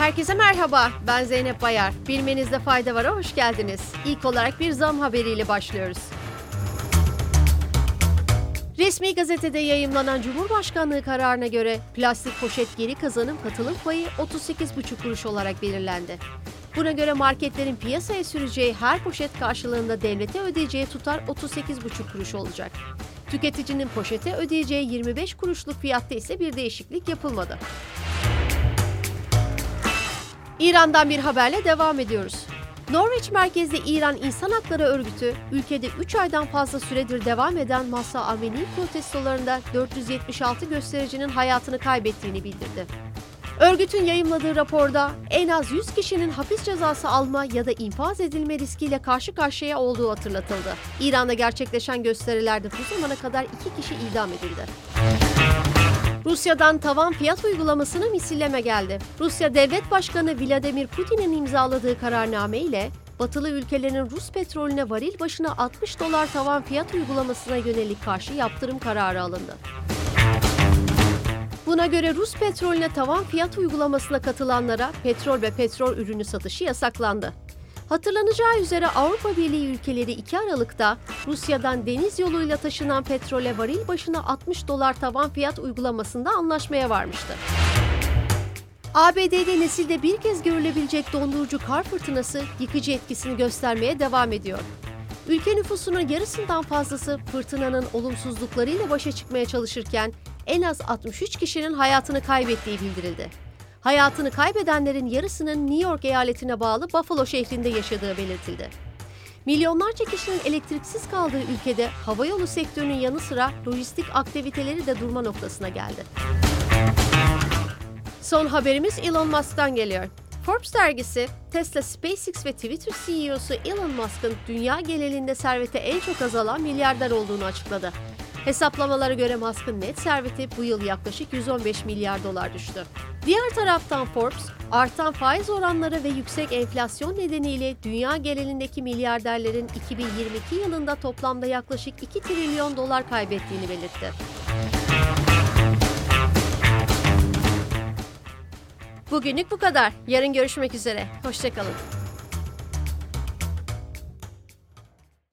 Herkese merhaba, ben Zeynep Bayar. Bilmenizde fayda var, hoş geldiniz. İlk olarak bir zam haberiyle başlıyoruz. Resmi gazetede yayımlanan Cumhurbaşkanlığı kararına göre plastik poşet geri kazanım katılım payı 38,5 kuruş olarak belirlendi. Buna göre marketlerin piyasaya süreceği her poşet karşılığında devlete ödeyeceği tutar 38,5 kuruş olacak. Tüketicinin poşete ödeyeceği 25 kuruşluk fiyatta ise bir değişiklik yapılmadı. İran'dan bir haberle devam ediyoruz. Norveç merkezli İran İnsan Hakları Örgütü, ülkede 3 aydan fazla süredir devam eden Masa Amini protestolarında 476 göstericinin hayatını kaybettiğini bildirdi. Örgütün yayımladığı raporda en az 100 kişinin hapis cezası alma ya da infaz edilme riskiyle karşı karşıya olduğu hatırlatıldı. İran'da gerçekleşen gösterilerde bu zamana kadar 2 kişi idam edildi. Rusya'dan tavan fiyat uygulamasına misilleme geldi. Rusya Devlet Başkanı Vladimir Putin'in imzaladığı kararname ile batılı ülkelerin Rus petrolüne varil başına 60 dolar tavan fiyat uygulamasına yönelik karşı yaptırım kararı alındı. Buna göre Rus petrolüne tavan fiyat uygulamasına katılanlara petrol ve petrol ürünü satışı yasaklandı. Hatırlanacağı üzere Avrupa Birliği ülkeleri 2 Aralık'ta Rusya'dan deniz yoluyla taşınan petrole varil başına 60 dolar tavan fiyat uygulamasında anlaşmaya varmıştı. ABD'de nesilde bir kez görülebilecek dondurucu kar fırtınası yıkıcı etkisini göstermeye devam ediyor. Ülke nüfusunun yarısından fazlası fırtınanın olumsuzluklarıyla başa çıkmaya çalışırken en az 63 kişinin hayatını kaybettiği bildirildi. Hayatını kaybedenlerin yarısının New York eyaletine bağlı Buffalo şehrinde yaşadığı belirtildi. Milyonlarca kişinin elektriksiz kaldığı ülkede havayolu sektörünün yanı sıra lojistik aktiviteleri de durma noktasına geldi. Son haberimiz Elon Musk'tan geliyor. Forbes dergisi, Tesla, SpaceX ve Twitter CEO'su Elon Musk'ın dünya genelinde servete en çok azalan milyarder olduğunu açıkladı. Hesaplamalara göre Musk'ın net serveti bu yıl yaklaşık 115 milyar dolar düştü. Diğer taraftan Forbes, artan faiz oranları ve yüksek enflasyon nedeniyle dünya genelindeki milyarderlerin 2022 yılında toplamda yaklaşık 2 trilyon dolar kaybettiğini belirtti. Bugünlük bu kadar. Yarın görüşmek üzere. Hoşçakalın.